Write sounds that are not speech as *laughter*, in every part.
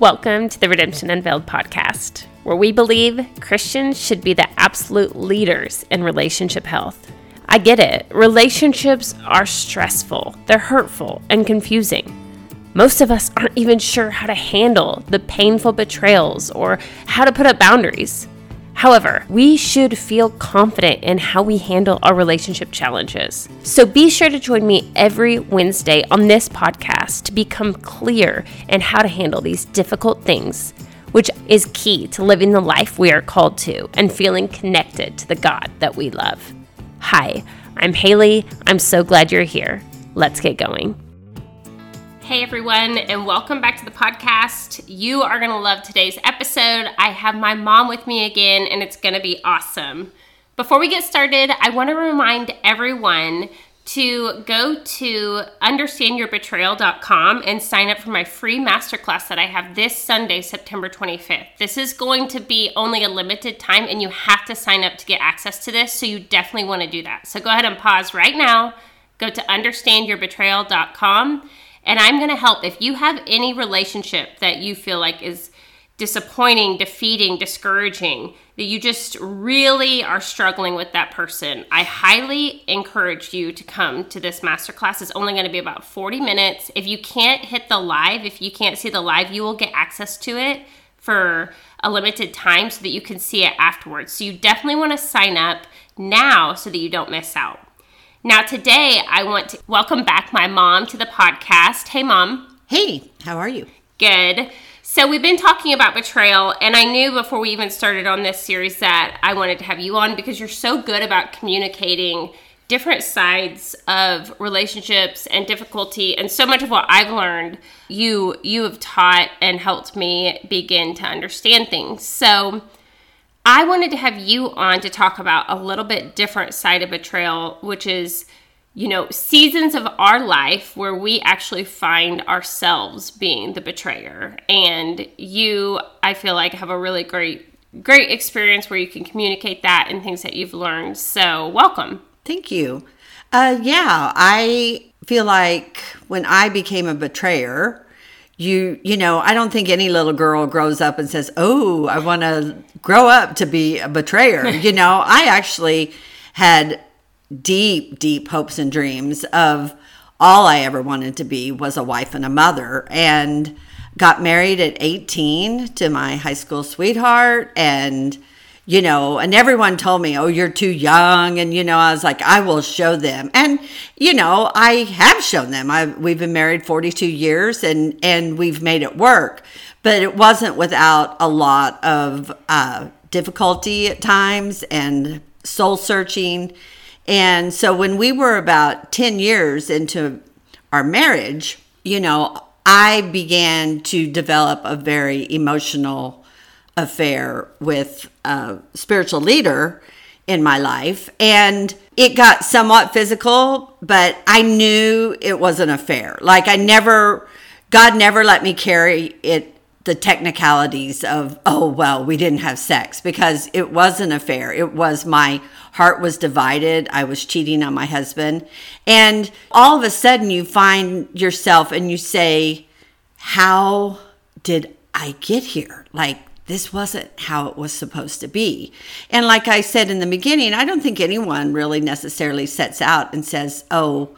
Welcome to the Redemption Unveiled podcast, where we believe Christians should be the absolute leaders in relationship health. I get it, relationships are stressful, they're hurtful, and confusing. Most of us aren't even sure how to handle the painful betrayals or how to put up boundaries. However, we should feel confident in how we handle our relationship challenges. So be sure to join me every Wednesday on this podcast to become clear in how to handle these difficult things, which is key to living the life we are called to and feeling connected to the God that we love. Hi, I'm Haley. I'm so glad you're here. Let's get going. Hey everyone, and welcome back to the podcast. You are going to love today's episode. I have my mom with me again, and it's going to be awesome. Before we get started, I want to remind everyone to go to understandyourbetrayal.com and sign up for my free masterclass that I have this Sunday, September 25th. This is going to be only a limited time, and you have to sign up to get access to this, so you definitely want to do that. So go ahead and pause right now, go to understandyourbetrayal.com and I'm going to help if you have any relationship that you feel like is disappointing, defeating, discouraging, that you just really are struggling with that person, I highly encourage you to come to this masterclass. It's only going to be about 40 minutes. If you can't hit the live, if you can't see the live, you will get access to it for a limited time so that you can see it afterwards. So you definitely want to sign up now so that you don't miss out. Now, today I want to welcome back my mom to the podcast. Hey, mom. Hey, how are you? Good. So, we've been talking about betrayal, and I knew before we even started on this series that I wanted to have you on because you're so good about communicating different sides of relationships and difficulty and so much of what I've learned you you have taught and helped me begin to understand things. So I wanted to have you on to talk about a little bit different side of betrayal, which is, you know, seasons of our life where we actually find ourselves being the betrayer. And you, I feel like, have a really great, great experience where you can communicate that and things that you've learned. So, welcome. Thank you. Uh, yeah, I feel like when I became a betrayer, you you know i don't think any little girl grows up and says oh i want to grow up to be a betrayer. *laughs* You know i actually had deep deep hopes and dreams of all i ever wanted to be was a wife and a mother and got married at 18 to my high school sweetheart and you know, and everyone told me, oh, you're too young. And, you know, I was like, I will show them. And, you know, I have shown them. I, we've been married 42 years and, and we've made it work. But it wasn't without a lot of uh, difficulty at times and soul searching. And so when we were about 10 years into our marriage, you know, I began to develop a very emotional affair with a spiritual leader in my life. And it got somewhat physical, but I knew it was an affair. Like I never, God never let me carry it, the technicalities of, oh, well, we didn't have sex because it was an affair. It was my heart was divided. I was cheating on my husband. And all of a sudden you find yourself and you say, how did I get here? Like, this wasn't how it was supposed to be. And like I said in the beginning, I don't think anyone really necessarily sets out and says, oh,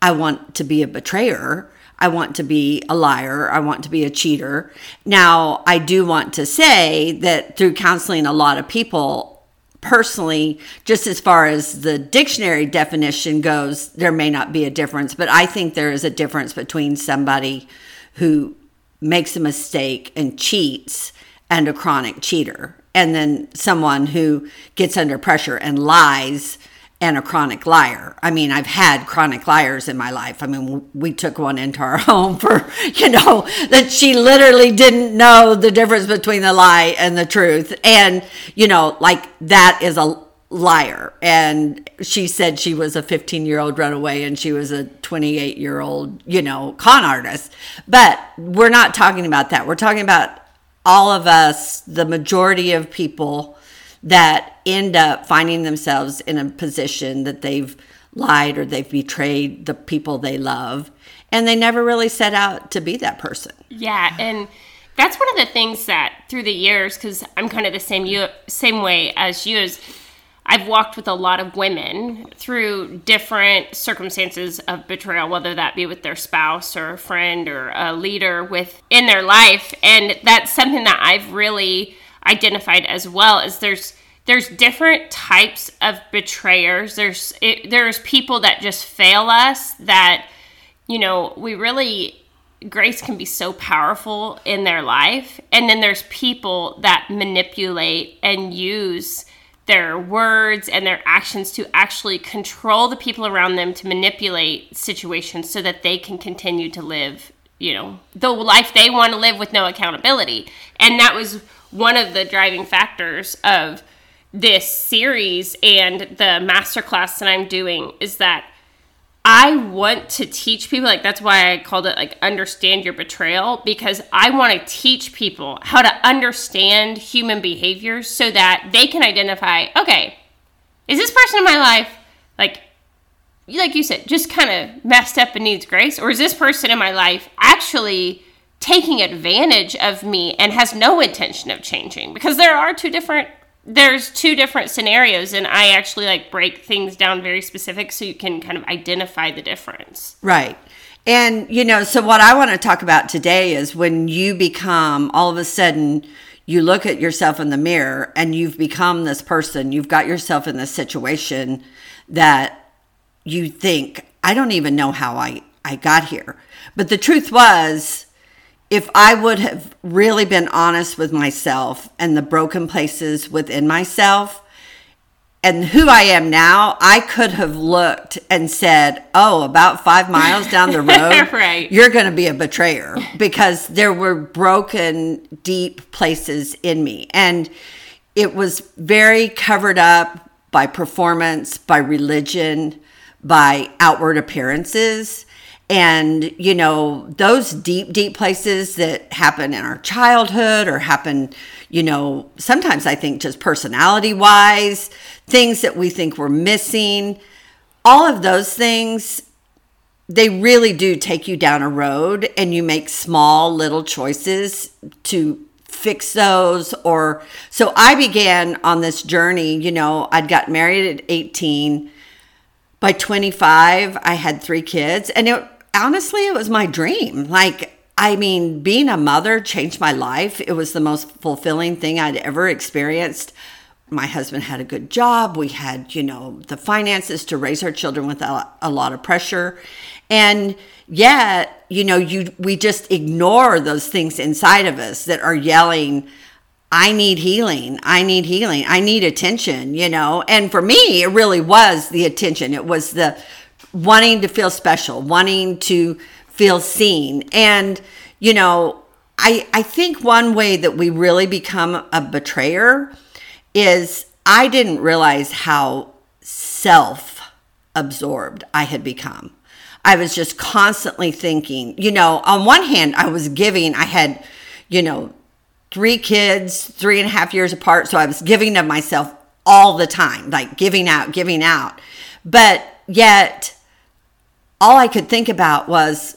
I want to be a betrayer. I want to be a liar. I want to be a cheater. Now, I do want to say that through counseling a lot of people, personally, just as far as the dictionary definition goes, there may not be a difference, but I think there is a difference between somebody who makes a mistake and cheats and a chronic cheater, and then someone who gets under pressure and lies and a chronic liar. I mean, I've had chronic liars in my life. I mean, we took one into our *laughs* home for, you know, that she literally didn't know the difference between the lie and the truth. And, you know, like that is a liar. And she said she was a 15 year old runaway and she was a 28 year old, you know, con artist. But we're not talking about that. We're talking about all of us, the majority of people that end up finding themselves in a position that they've lied or they've betrayed the people they love and they never really set out to be that person. Yeah, and That's one of the things that through the years, because I'm kind of the same you same way as you is. I've walked with a lot of women through different circumstances of betrayal, whether that be with their spouse or a friend or a leader within their life, and that's something that I've really identified as well. Is there's there's different types of betrayers. There's it, there's people that just fail us that you know we really grace can be so powerful in their life. And then there's people that manipulate and use their words and their actions to actually control the people around them to manipulate situations so that they can continue to live, you know, the life they want to live with no accountability. And that was one of the driving factors of this series and the masterclass that I'm doing is that I want to teach people like that's why I called it like understand your betrayal because I want to teach people how to understand human behaviors so that they can identify okay is this person in my life like like you said just kind of messed up and needs grace or is this person in my life actually taking advantage of me and has no intention of changing? Because there are two different there's two different scenarios and i actually like break things down very specific so you can kind of identify the difference. Right. And you know so what i want to talk about today is when you become all of a sudden you look at yourself in the mirror and you've become this person you've got yourself in this situation that you think i don't even know how i i got here. But the truth was if I would have really been honest with myself and the broken places within myself and who I am now, I could have looked and said, Oh, about five miles down the *laughs* road, right. you're going to be a betrayer because there were broken, deep places in me. And it was very covered up by performance, by religion, by outward appearances and, you know, those deep, deep places that happen in our childhood or happen, you know, sometimes I think just personality wise, things that we think we're missing, all of those things, they really do take you down a road and you make small little choices to fix those or so I began on this journey, you know, I'd got married at 18 by 25 I had 3 kids and it honestly, it was my dream. Like, I mean, being a mother changed my life. It was the most fulfilling thing I'd ever experienced. My husband had a good job. We had, you know, the finances to raise our children without a lot of pressure. And yet, you know, you we just ignore those things inside of us that are yelling, I need healing. I need healing. I need attention, you know. And for me, it really was the attention. It was the wanting to feel special, wanting to feel seen. And, you know, I, I think one way that we really become a betrayer is I didn't realize how self absorbed I had become. I was just constantly thinking, you know, on one hand, I was giving, I had, you know, three kids, three and a half years apart. So I was giving of myself all the time, like giving out, giving out. But yet, all I could think about was,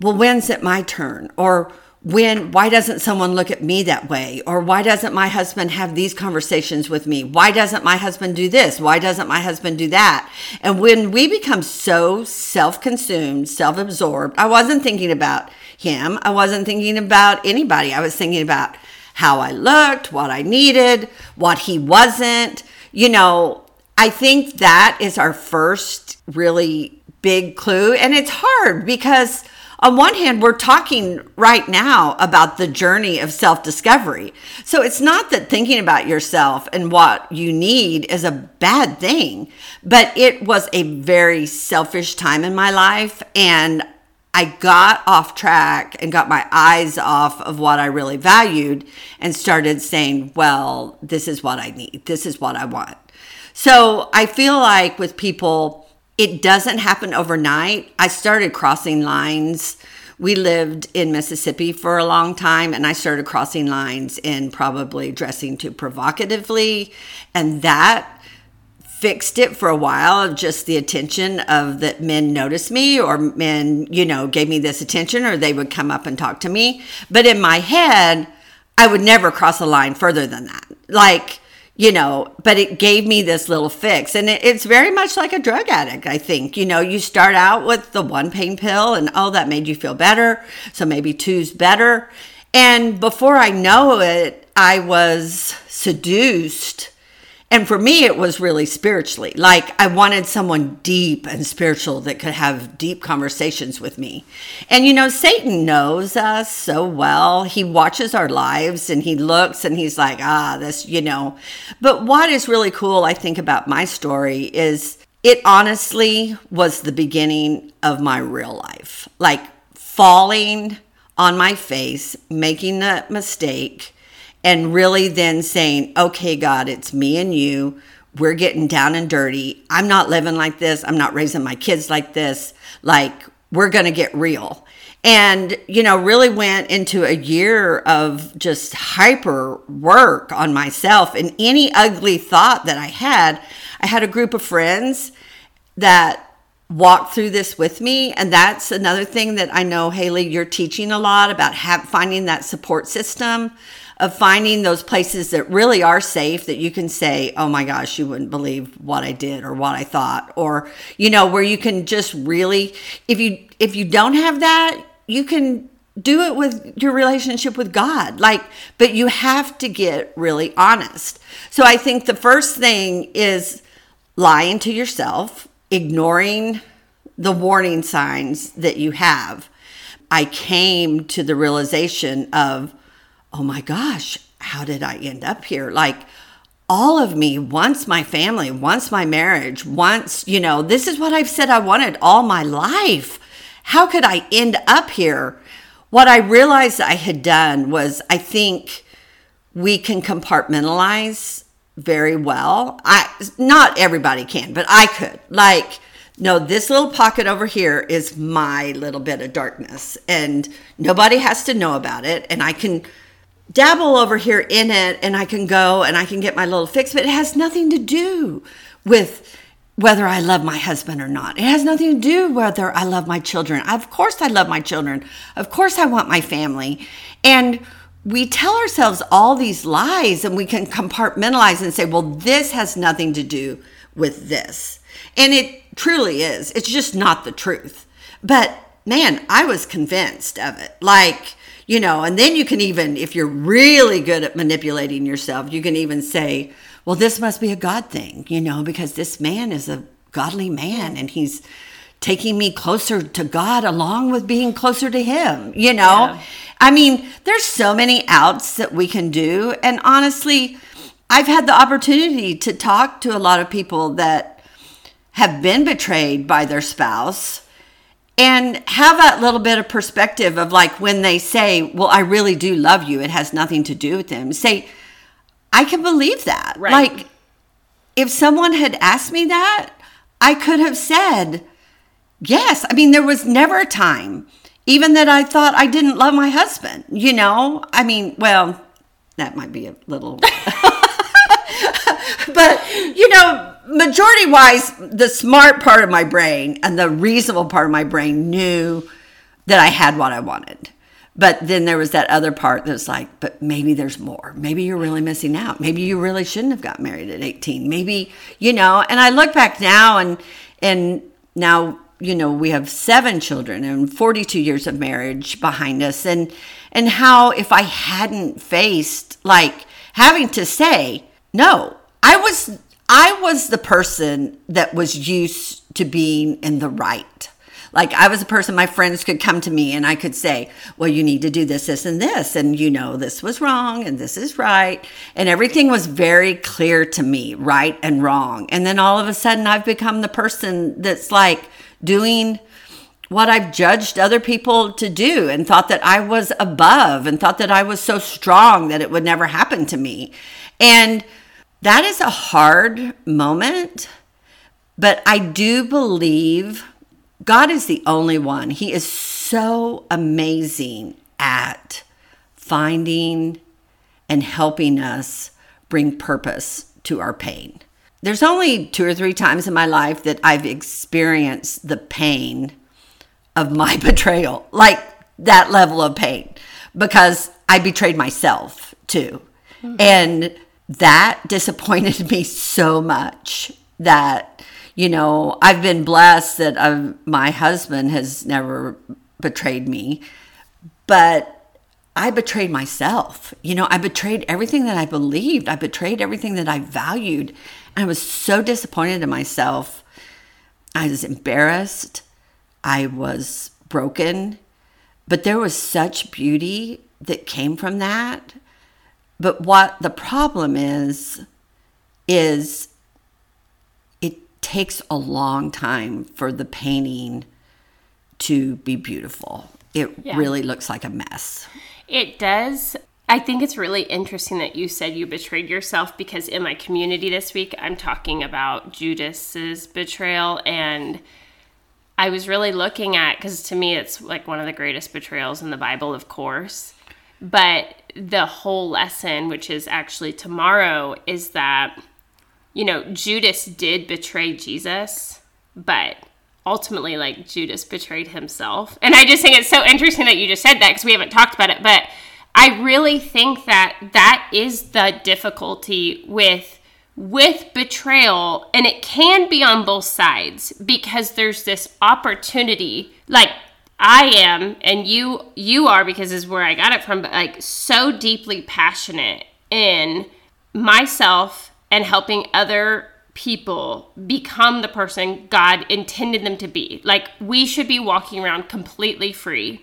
well, when's it my turn? Or when, why doesn't someone look at me that way? Or why doesn't my husband have these conversations with me? Why doesn't my husband do this? Why doesn't my husband do that? And when we become so self consumed, self absorbed, I wasn't thinking about him. I wasn't thinking about anybody. I was thinking about how I looked, what I needed, what he wasn't. You know, I think that is our first really big clue. And it's hard because, on one hand, we're talking right now about the journey of self discovery. So it's not that thinking about yourself and what you need is a bad thing, but it was a very selfish time in my life. And I got off track and got my eyes off of what I really valued and started saying, well, this is what I need. This is what I want. So I feel like with people, it doesn't happen overnight. I started crossing lines. We lived in Mississippi for a long time, and I started crossing lines in probably dressing too provocatively. And that fixed it for a while of just the attention of that men noticed me or men, you know, gave me this attention or they would come up and talk to me. But in my head, I would never cross a line further than that. Like, you know, but it gave me this little fix. And it, it's very much like a drug addict, I think. You know, you start out with the one pain pill and oh, that made you feel better. So maybe two's better. And before I know it, I was seduced and for me, it was really spiritually. Like I wanted someone deep and spiritual that could have deep conversations with me. And you know, Satan knows us so well. He watches our lives and he looks and he's like, ah, this, you know. But what is really cool, I think, about my story is it honestly was the beginning of my real life. Like falling on my face, making a mistake and really then saying, okay, God, it's me and you. We're getting down and dirty. I'm not living like this. I'm not raising my kids like this. Like, we're going to get real. And, you know, really went into a year of just hyper work on myself. And any ugly thought that I had, I had a group of friends that walked through this with me. And that's another thing that I know, Haley, you're teaching a lot about have, finding that support system of finding those places that really are safe that you can say, oh my gosh, you wouldn't believe what I did or what I thought. Or, you know, where you can just really, if you, if you don't have that, you can do it with your relationship with God. Like, but you have to get really honest. So I think the first thing is lying to yourself, ignoring the warning signs that you have. I came to the realization of, oh my gosh, how did I end up here? Like, all of me wants my family, wants my marriage, wants, you know, this is what I've said I wanted all my life. How could I end up here? What I realized I had done was I think we can compartmentalize very well. I not everybody can, but I could. Like, no, this little pocket over here is my little bit of darkness and nobody has to know about it and I can dabble over here in it and I can go and I can get my little fix, but it has nothing to do with whether I love my husband or not. It has nothing to do whether I love my children. Of course I love my children. Of course I want my family. And we tell ourselves all these lies and we can compartmentalize and say, well, this has nothing to do with this. And it truly is. It's just not the truth. But man, I was convinced of it. Like, you know, and then you can even, if you're really good at manipulating yourself, you can even say, well, this must be a God thing, you know, because this man is a godly man and he's taking me closer to God along with being closer to him, you know? Yeah. I mean, there's so many outs that we can do. And honestly, I've had the opportunity to talk to a lot of people that have been betrayed by their spouse and have that little bit of perspective of like when they say, Well, I really do love you, it has nothing to do with them. Say, I can believe that. Right. Like, if someone had asked me that, I could have said, Yes. I mean, there was never a time, even that I thought I didn't love my husband, you know? I mean, well, that might be a little. *laughs* *laughs* but, you know, majority wise, the smart part of my brain and the reasonable part of my brain knew that I had what I wanted. But then there was that other part that's like, but maybe there's more. Maybe you're really missing out. Maybe you really shouldn't have got married at 18. Maybe, you know, and I look back now and and now, you know, we have seven children and 42 years of marriage behind us and and how if I hadn't faced like having to say, no, I was I was the person that was used to being in the right. Like I was a person my friends could come to me and I could say, "Well, you need to do this this and this and you know this was wrong and this is right." And everything was very clear to me, right and wrong. And then all of a sudden I've become the person that's like doing what I've judged other people to do and thought that I was above and thought that I was so strong that it would never happen to me. And that is a hard moment, but I do believe God is the only one. He is so amazing at finding and helping us bring purpose to our pain. there's only two or three times in my life that I've experienced the pain of my *laughs* betrayal, like that level of pain, because I betrayed myself too. Mm-hmm. And that disappointed *laughs* me so much that, you know, I've been blessed that I've, my husband has never betrayed me, but I betrayed myself. You know, I betrayed everything that I believed. I betrayed everything that I valued. I was so disappointed in myself. I was embarrassed. I was broken. But there was such beauty that came from that. But what the problem is, is it takes a long time for the painting to be beautiful. It yeah. really looks like a mess. It does. I think it's really interesting that you said you betrayed yourself because in my community this week, I'm talking about Judas's betrayal. And I was really looking at, because to me, it's like one of the greatest betrayals in the Bible, of course. But the whole lesson, which is actually tomorrow, is that, you know, Judas did betray Jesus, but ultimately like Judas betrayed himself. And I just think it's so interesting that you just said that because we haven't talked about it, but I really think that that is the difficulty with with betrayal and it can be on both sides because there's this opportunity like I am and you you are because is where I got it from but like so deeply passionate in myself and helping other people become the person God intended them to be. Like we should be walking around completely free.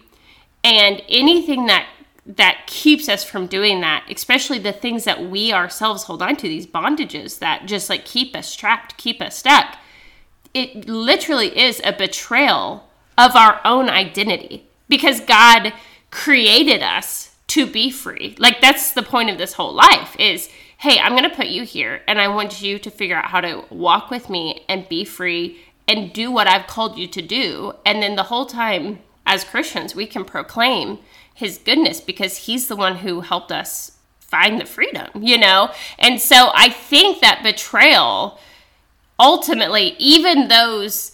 And anything that that keeps us from doing that, especially the things that we ourselves hold on to, these bondages that just like keep us trapped, keep us stuck. It literally is a betrayal of our own identity because God created us to be free. Like that's the point of this whole life is hey, I'm going to put you here and I want you to figure out how to walk with me and be free and do what I've called you to do. And then the whole time, as Christians, we can proclaim his goodness because he's the one who helped us find the freedom, you know? And so I think that betrayal ultimately, even those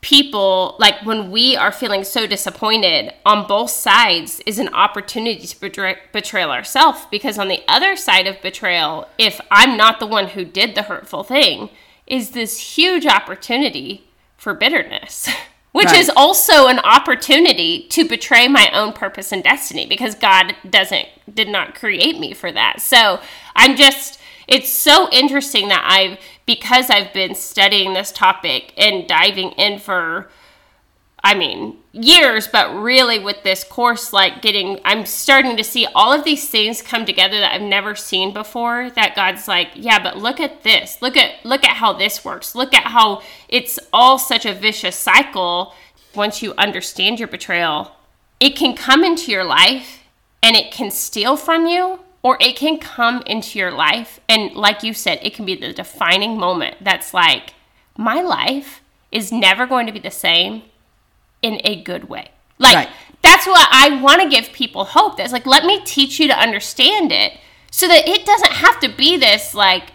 people like when we are feeling so disappointed on both sides is an opportunity to betray, betrayal ourselves because on the other side of betrayal if i'm not the one who did the hurtful thing is this huge opportunity for bitterness *laughs* which right. is also an opportunity to betray my own purpose and destiny because god doesn't did not create me for that so i'm just it's so interesting that I've because I've been studying this topic and diving in for I mean, years, but really with this course, like getting, I'm starting to see all of these things come together that I've never seen before. That God's like, yeah, but look at this. Look at, look at how this works. Look at how it's all such a vicious cycle. Once you understand your betrayal, it can come into your life and it can steal from you or it can come into your life and like you said it can be the defining moment that's like my life is never going to be the same in a good way like right. that's what i want to give people hope that's like let me teach you to understand it so that it doesn't have to be this like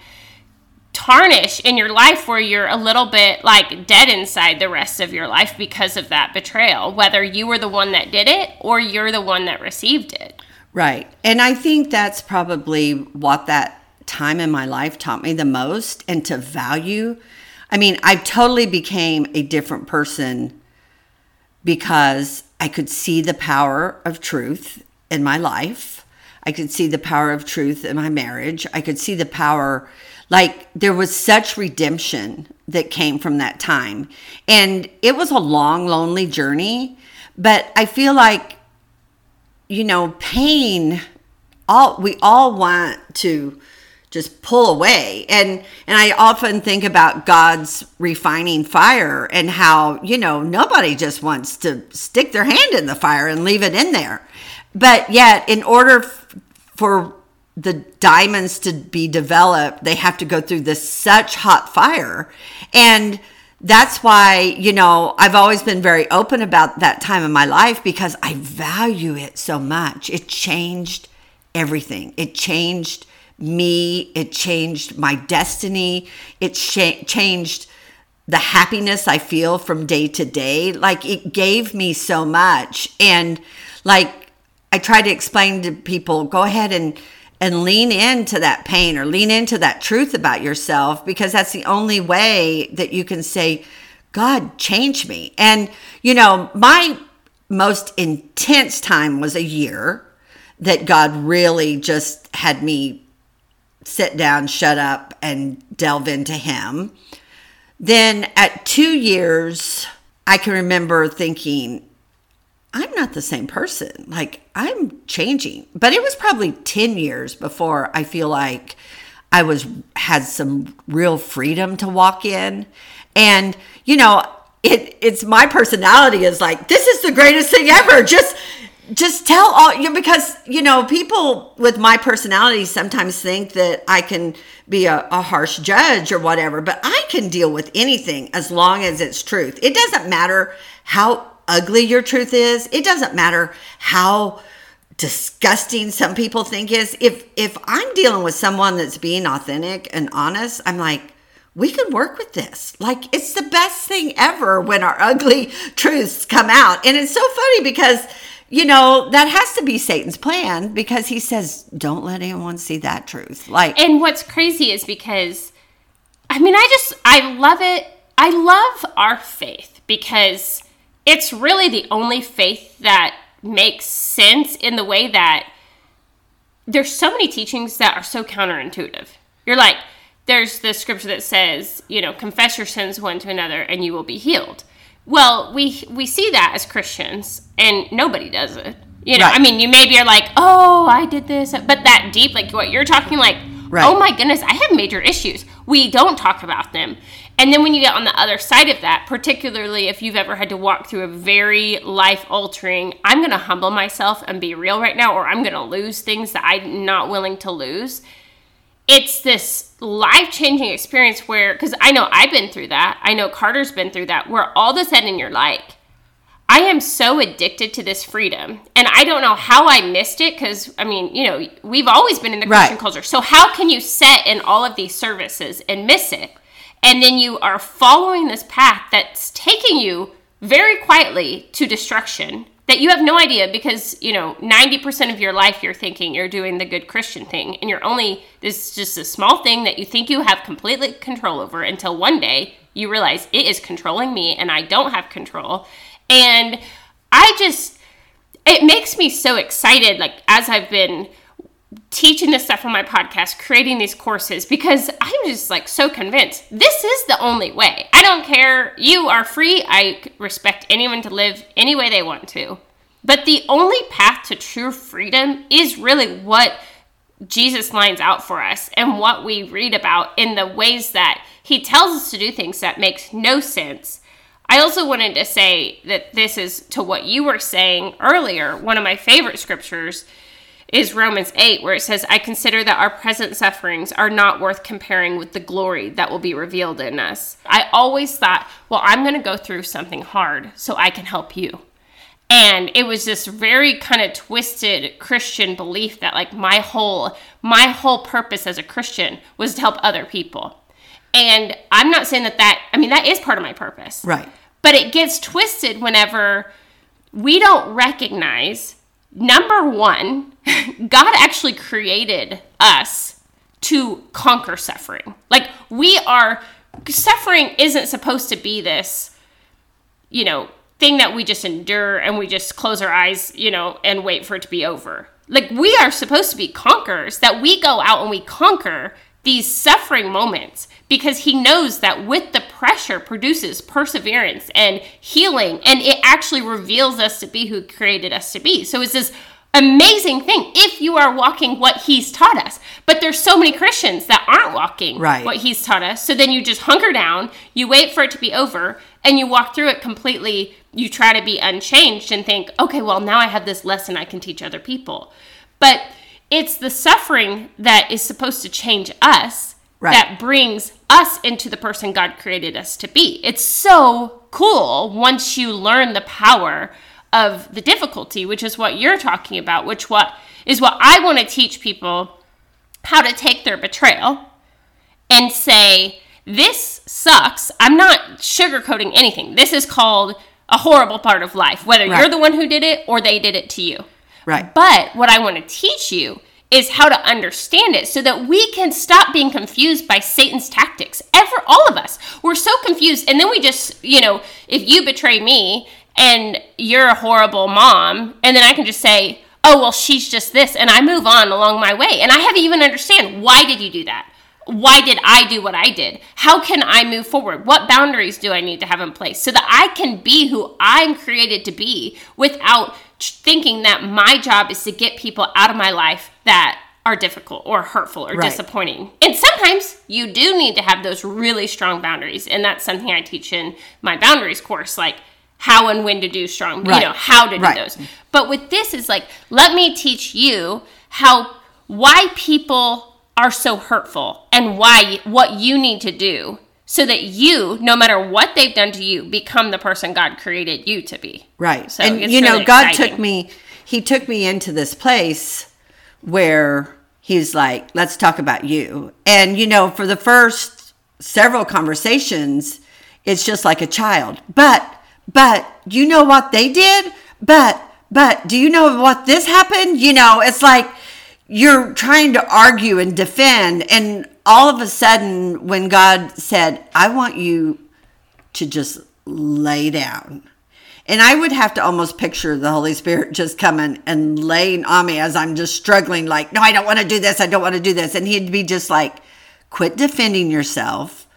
tarnish in your life where you're a little bit like dead inside the rest of your life because of that betrayal whether you were the one that did it or you're the one that received it Right. And I think that's probably what that time in my life taught me the most and to value. I mean, I totally became a different person because I could see the power of truth in my life. I could see the power of truth in my marriage. I could see the power, like, there was such redemption that came from that time. And it was a long, lonely journey. But I feel like you know, pain, all we all want to just pull away. And and I often think about God's refining fire and how, you know, nobody just wants to stick their hand in the fire and leave it in there. But yet in order f- for the diamonds to be developed, they have to go through this such hot fire. And that's why, you know, I've always been very open about that time in my life because I value it so much. It changed everything. It changed me. It changed my destiny. It sh- changed the happiness I feel from day to day. Like it gave me so much. And like I try to explain to people, go ahead and and lean into that pain or lean into that truth about yourself because that's the only way that you can say, God, change me. And, you know, my most intense time was a year that God really just had me sit down, shut up, and delve into Him. Then at two years, I can remember thinking, I'm not the same person. Like, I'm changing. But it was probably 10 years before I feel like I was had some real freedom to walk in. And, you know, it it's my personality is like, this is the greatest thing ever. Just just tell all you because you know people with my personality sometimes think that i can be a, a, harsh judge or whatever but i can deal with anything as long as it's truth it doesn't matter how ugly your truth is it doesn't matter how disgusting some people think is. If if i'm dealing with someone that's being authentic and honest i'm like we can work with this. Like it's the best thing ever when our ugly truths come out. And it's so funny because you know that has to be satan's plan because he says don't let anyone see that truth. Like and what's crazy is because i mean i just i love it. I love our faith because it's really the only faith that makes sense in the way that there's so many teachings that are so counterintuitive you're like there's the scripture that says you know confess your sins one to another and you will be healed well, we we see that as Christians, and nobody does it. You know, right. I mean, you maybe are like, oh, I did this, but that deep, like what you're talking, like, right. oh my goodness, I have major issues. We don't talk about them. And then when you get on the other side of that, particularly if you've ever had to walk through a very life altering, I'm going to humble myself and be real right now, or I'm going to lose things that I'm not willing to lose it's this life changing experience where, because I know I've been through that. I know Carter's been through that, where all of a sudden you're like, I am so addicted to this freedom. And I don't know how I missed it because, I mean, you know, we've always been in the Christian right. culture. So, how can you set in all of these services and miss it? And then you are following this path that's taking you very quietly to destruction that you have no idea because you know 90% of your life you're thinking you're doing the good christian thing and you're only this is just a small thing that you think you have completely control over until one day you realize it is controlling me and i don't have control. And i just it makes me so excited like as i've been teaching this stuff on my podcast, creating these courses, because I'm just like so convinced this is the only way. I don't care. You are free. I respect anyone to live any way they want to. But the only path to true freedom is really what Jesus lines out for us and what we read about in the ways that he tells us to do things that makes no sense. I also wanted to say that this is to what you were saying earlier, one of my favorite scriptures is Romans 8, where it says, I consider that our present sufferings are not worth comparing with the glory that will be revealed in us. I always thought, well, I'm going to go through something hard so I can help you. And it was this very kind of twisted Christian belief that like my whole my whole purpose as a Christian was to help other people. And I'm not saying that that I mean that is part of my purpose. Right. But it gets twisted whenever we don't recognize number 1 *laughs* God actually created us to conquer suffering. Like we are suffering isn't supposed to be this, you know, thing that we just endure and we just close our eyes, you know, and wait for it to be over. Like we are supposed to be conquerors, that we go out and we conquer these suffering moments because he knows that with the pressure produces perseverance and healing and it actually reveals us to be who created us to be. So it's this amazing thing if you are walking what he's taught us. But there's so many Christians that aren't walking right. what he's taught us. So then you just hunker down, you wait for it to be over, and you walk through it completely. You try to be unchanged and think, okay, well, now I have this lesson I can teach other people. But it's the suffering that is supposed to change us right. that brings us into the person God created us to be. It's so cool once you learn the power of the difficulty, which is what you're talking about, which what is what I want to teach people how to take their betrayal and say, this sucks. I'm not sugarcoating anything. This is called a horrible part of life, whether Right. you're the one who did it or they did it to you. Right. But what I want to teach you is how to understand it so that we can stop being confused by Satan's tactics. Ever all of us. We're so confused and then we just, you know, if you betray me and you're a horrible mom and then I can just say, "Oh, well she's just this." And I move on along my way. And I haven't even understand why did you do that? Why did I do what I did? How can I move forward? What boundaries do I need to have in place so that I can be who I'm created to be without thinking that my job is to get people out of my life that are difficult or hurtful or Right. disappointing. And sometimes you do need to have those really strong boundaries. And that's something I teach in my boundaries course like how and when to do strong, Right. you know, how to do Right. those. But with this is like let me teach you how why people are so hurtful and why what you need to do so that you no matter what they've done to you become the person God created you to be. Right. So and you know, really God exciting. took me, He took me into this place where He's like, let's talk about you. And, you know, for the first several conversations, it's just like a child. But, but, you know what they did? But, but, do you know what this happened? You know, it's like you're trying to argue and defend. And all of a sudden, when God said, I want you to just lay down. And I would have to almost picture the Holy Spirit just coming and laying on me as I'm just struggling, like, no, I don't want to do this. I don't want to do this. And he'd be just like, quit defending yourself.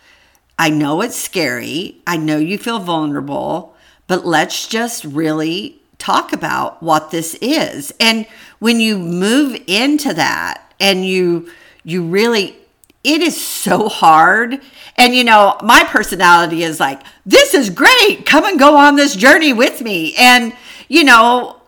I know it's scary. I know you feel vulnerable, but let's just really talk about what this is. And when you move into that and you you really it is so hard. And you know, my personality is like, this is great. Come and go on this journey with me. And you know,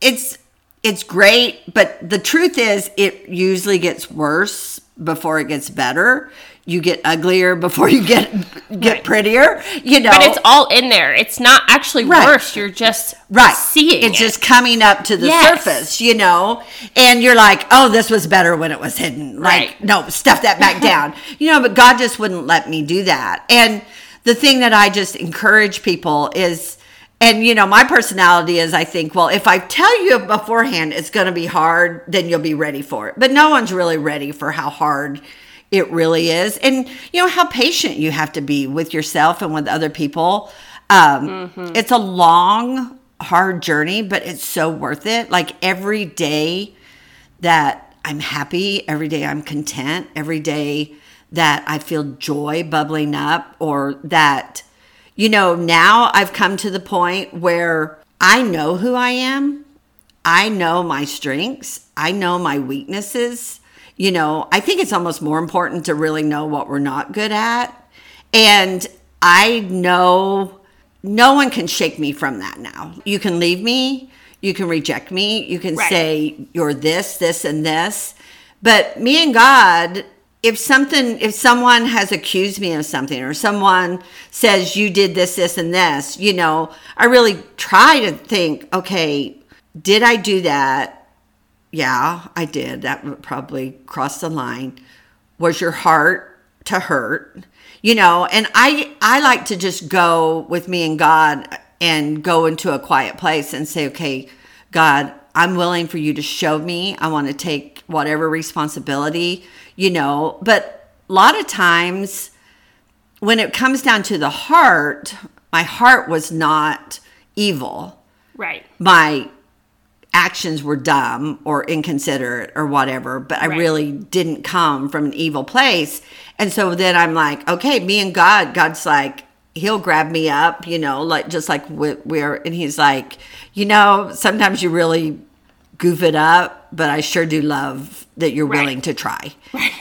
it's it's great, but the truth is it usually gets worse before it gets better. You get uglier before you get get Right. prettier, you know. But it's all in there. It's not actually Right. worse. You're just right seeing it's it. just coming up to the Yes. surface you know and you're like oh this was better when it was hidden like Right. no stuff that back *laughs* down you know but god just wouldn't let me do that and the thing that i just encourage people is and you know my personality is i think well if i tell you beforehand it's going to be hard then you'll be ready for it but no one's really ready for how hard it really is. And you know how patient you have to be with yourself and with other people. Um, it's a long hard journey but it's so worth it. Like every day that i'm happy every day i'm content every day that i feel joy bubbling up or that you know now i've come to the point where i know who i am. I know my strengths, I know my weaknesses. You know, I think it's almost more important to really know what we're not good at. And I know no one can shake me from that now. You can leave me, you can reject me, you can Right. say you're this, this, and this. But me and God, if something, if someone has accused me of something or someone says you did this, this, and this, you know, I really try to think, okay, did I do that? Yeah, I did. That would probably cross the line. Was your heart to hurt? You know, and I I like to just go with me and God and go into a quiet place and say, "Okay, God, I'm willing for you to show me. I want to take whatever responsibility, you know." But a lot of times when it comes down to the heart, my heart was not evil right. my actions were dumb or inconsiderate or whatever, but I really didn't come from an evil place. And so then I'm like, okay, me and God, God's like, he'll grab me up, you know, like just like we- we're, and he's like, you know, sometimes you really goof it up, but I sure do love that you're Right. willing to try.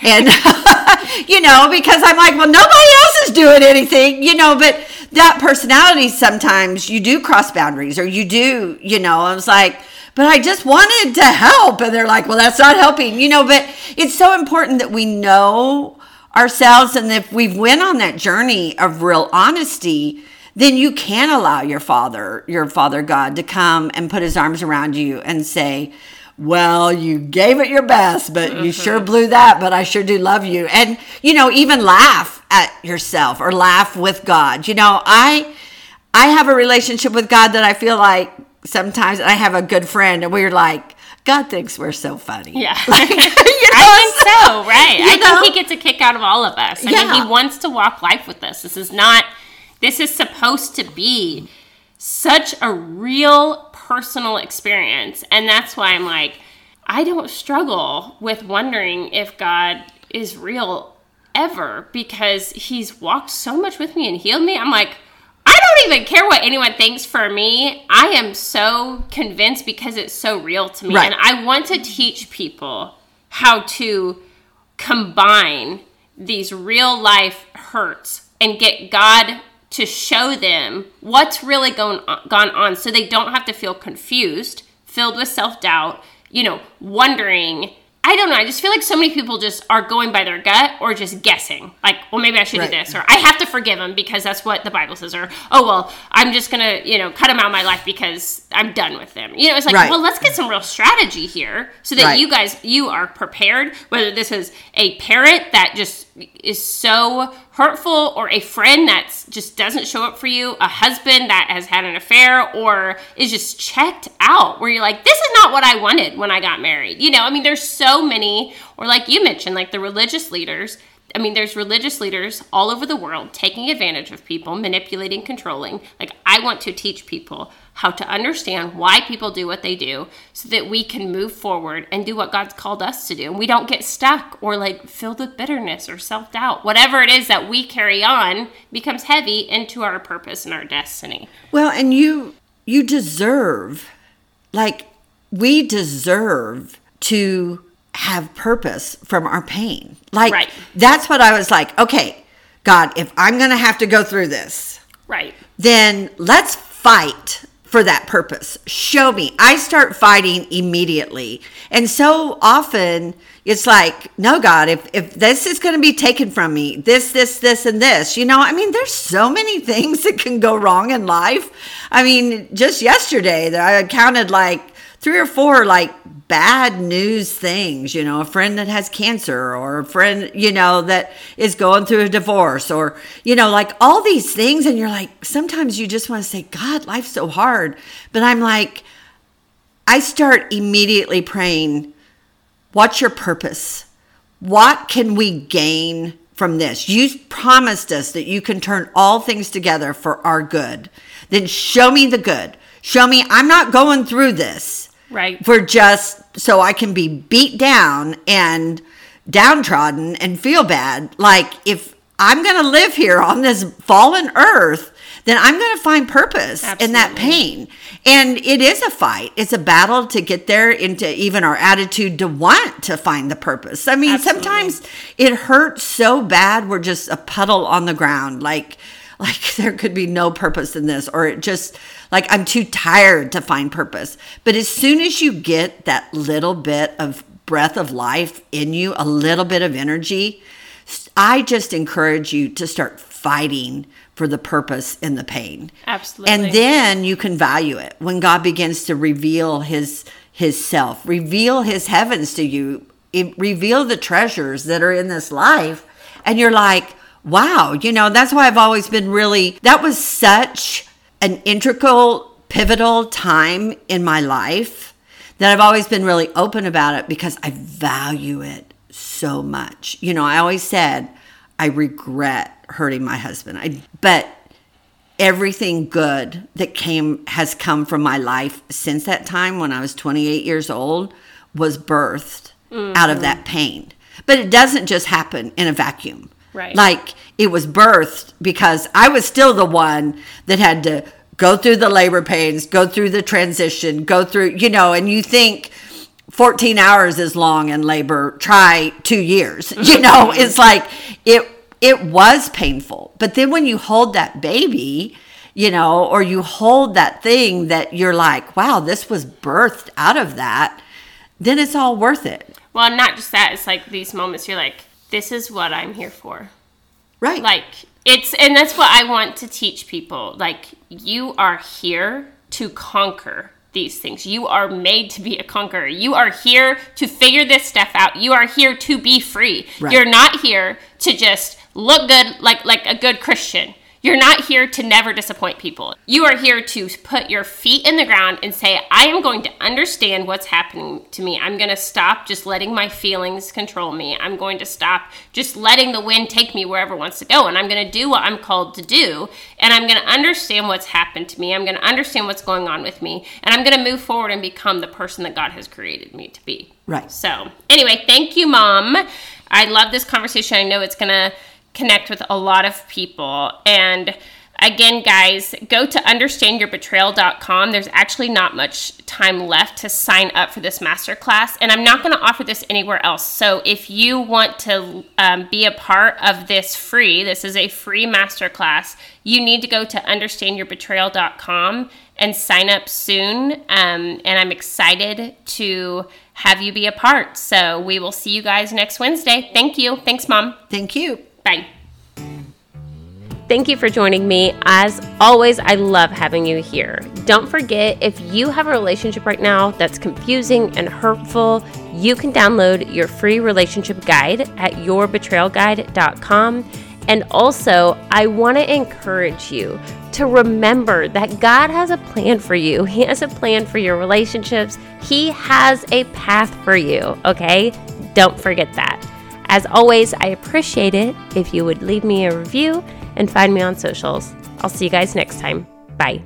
And, *laughs* you know, because I'm like, well, nobody else is doing anything, you know, but that personality sometimes you do cross boundaries or you do, you know, I was like, but I just wanted to help. And they're like, well, that's not helping, you know, but it's so important that we know ourselves. And if we've went on that journey of real honesty, then you can allow your father, your father God, to come and put his arms around you and say, well, you gave it your best, but you mm-hmm. sure blew that, but I sure do love you. And, you know, even laugh at yourself or laugh with God. You know, I I have a relationship with God that I feel like sometimes I have a good friend and we're like, God thinks we're so funny. Yeah. *laughs* Like, *laughs* you know, I think so, right? I know? think he gets a kick out of all of us. I mean, he wants to walk life with us. This is not, this is supposed to be such a real personal experience. And that's why I'm like, I don't struggle with wondering if God is real ever because he's walked so much with me and healed me. I'm like, I don't even care what anyone thinks for me. I am so convinced because it's so real to me. Right. And I want to teach people how to combine these real life hurts and get God to show them what's really going on, gone on so they don't have to feel confused, filled with self-doubt, you know, wondering I don't know. I just feel like so many people just are going by their gut or just guessing. Like, well, maybe I should Right. do this, or I have to forgive him because that's what the Bible says, or oh well, I'm just gonna you know cut him out of my life because I'm done with them. You know, it's like, Right. well, let's get some real strategy here so that Right. you guys you are prepared. Whether this is a parent that just is so hurtful, or a friend that just doesn't show up for you, a husband that has had an affair, or is just checked out, where you're like, this is not what I wanted when I got married. You know, I mean, there's so many, or like you mentioned, like the religious leaders. I mean, there's religious leaders all over the world taking advantage of people, manipulating, controlling. Like, I want to teach people how to understand why people do what they do so that we can move forward and do what God's called us to do. And we don't get stuck or like filled with bitterness or self doubt. Whatever it is that we carry on becomes heavy into our purpose and our destiny. Well, and you you deserve like we deserve to have purpose from our pain. Like Right. that's what I was like, okay, God, if I'm going to have to go through this, Right. then let's fight for that purpose. Show me. I start fighting immediately. And so often it's like, no, God, if, if this is going to be taken from me, this, this, this, and this, you know, I mean, there's so many things *laughs* that can go wrong in life. I mean, just yesterday, that I counted like three or four like bad news things, you know, a friend that has cancer or a friend, you know, that is going through a divorce or, you know, like all these things. And you're like, sometimes you just want to say, God, life's so hard. But I'm like, I start immediately praying, what's your purpose? What can we gain from this? You promised us that you can turn all things together for our good. Then show me the good. Show me I'm not going through this Right. for just so I can be beat down and downtrodden and feel bad. Like if I'm going to live here on this fallen earth, then I'm going to find purpose in that pain. And it is a fight. It's a battle to get there into even our attitude to want to find the purpose. I mean, Absolutely. sometimes it hurts so bad we're just a puddle on the ground like *laughs* like there could be no purpose in this or it just like I'm too tired to find purpose. But as soon as you get that little bit of breath of life in you, a little bit of energy, I just encourage you to start fighting for the purpose in the pain. Absolutely. And then you can value it when God begins to reveal his his self, reveal his heavens to you, reveal the treasures that are in this life and you're like, "Wow, you know, that's why I've always been really that was such an integral pivotal time in my life that I've always been really open about it because I value it so much. You know, I always said I regret hurting my husband. I but everything good that came has come from my life since that time when I was 28 years old was birthed out of mm-hmm. that pain. But it doesn't just happen in a vacuum. Right. Like it was birthed because I was still the one that had to go through the labor pains, go through the transition, go through, you know, and you think 14 hours is long in labor, try 2 years. *laughs* You know, mm-hmm. it's like it it was painful. But then when you hold that baby, you know, or you hold that thing that you're like, wow, this was birthed out of that, then it's all worth it. well, not just that. It's like these moments you're like, this is what I'm here for. Right. like it's and that's what i want to teach people like you are here to conquer these things. You are made to be a conqueror. You are here to figure this stuff out. You are here to be free. Right. You're not here to just look good like like a good Christian. You're not here to never disappoint people. You are here to put your feet in the ground and say, I am going to understand what's happening to me. I'm going to stop just letting my feelings control me. I'm going to stop just letting the wind take me wherever it wants to go. And I'm going to do what I'm called to do. And I'm going to understand what's happened to me. I'm going to understand what's going on with me. And I'm going to move forward and become the person that God has created me to be. Right. So, anyway, thank you, Mom. I love this conversation. I know it's going to connect with a lot of people. And again, guys, go to understandyourbetrayal.com. There's actually not much time left to sign up for this masterclass, and I'm not going to offer this anywhere else. So if you want to um, be a part of this free, this is a free masterclass, you need to go to understandyourbetrayal.com and sign up soon. Um, and I'm excited to have you be a part. So we will see you guys next Wednesday. Thank you. Thanks, Mom. Thank you. Bye. Thank you for joining me. As always, I love having you here. Don't forget if you have a relationship right now that's confusing and hurtful, you can download your free relationship guide at yourbetrayalguide.com. And also, I want to encourage you to remember that God has a plan for you. He has a plan for your relationships, He has a path for you, okay? Don't forget that. As always, I appreciate it if you would leave me a review and find me on socials. I'll see you guys next time. Bye.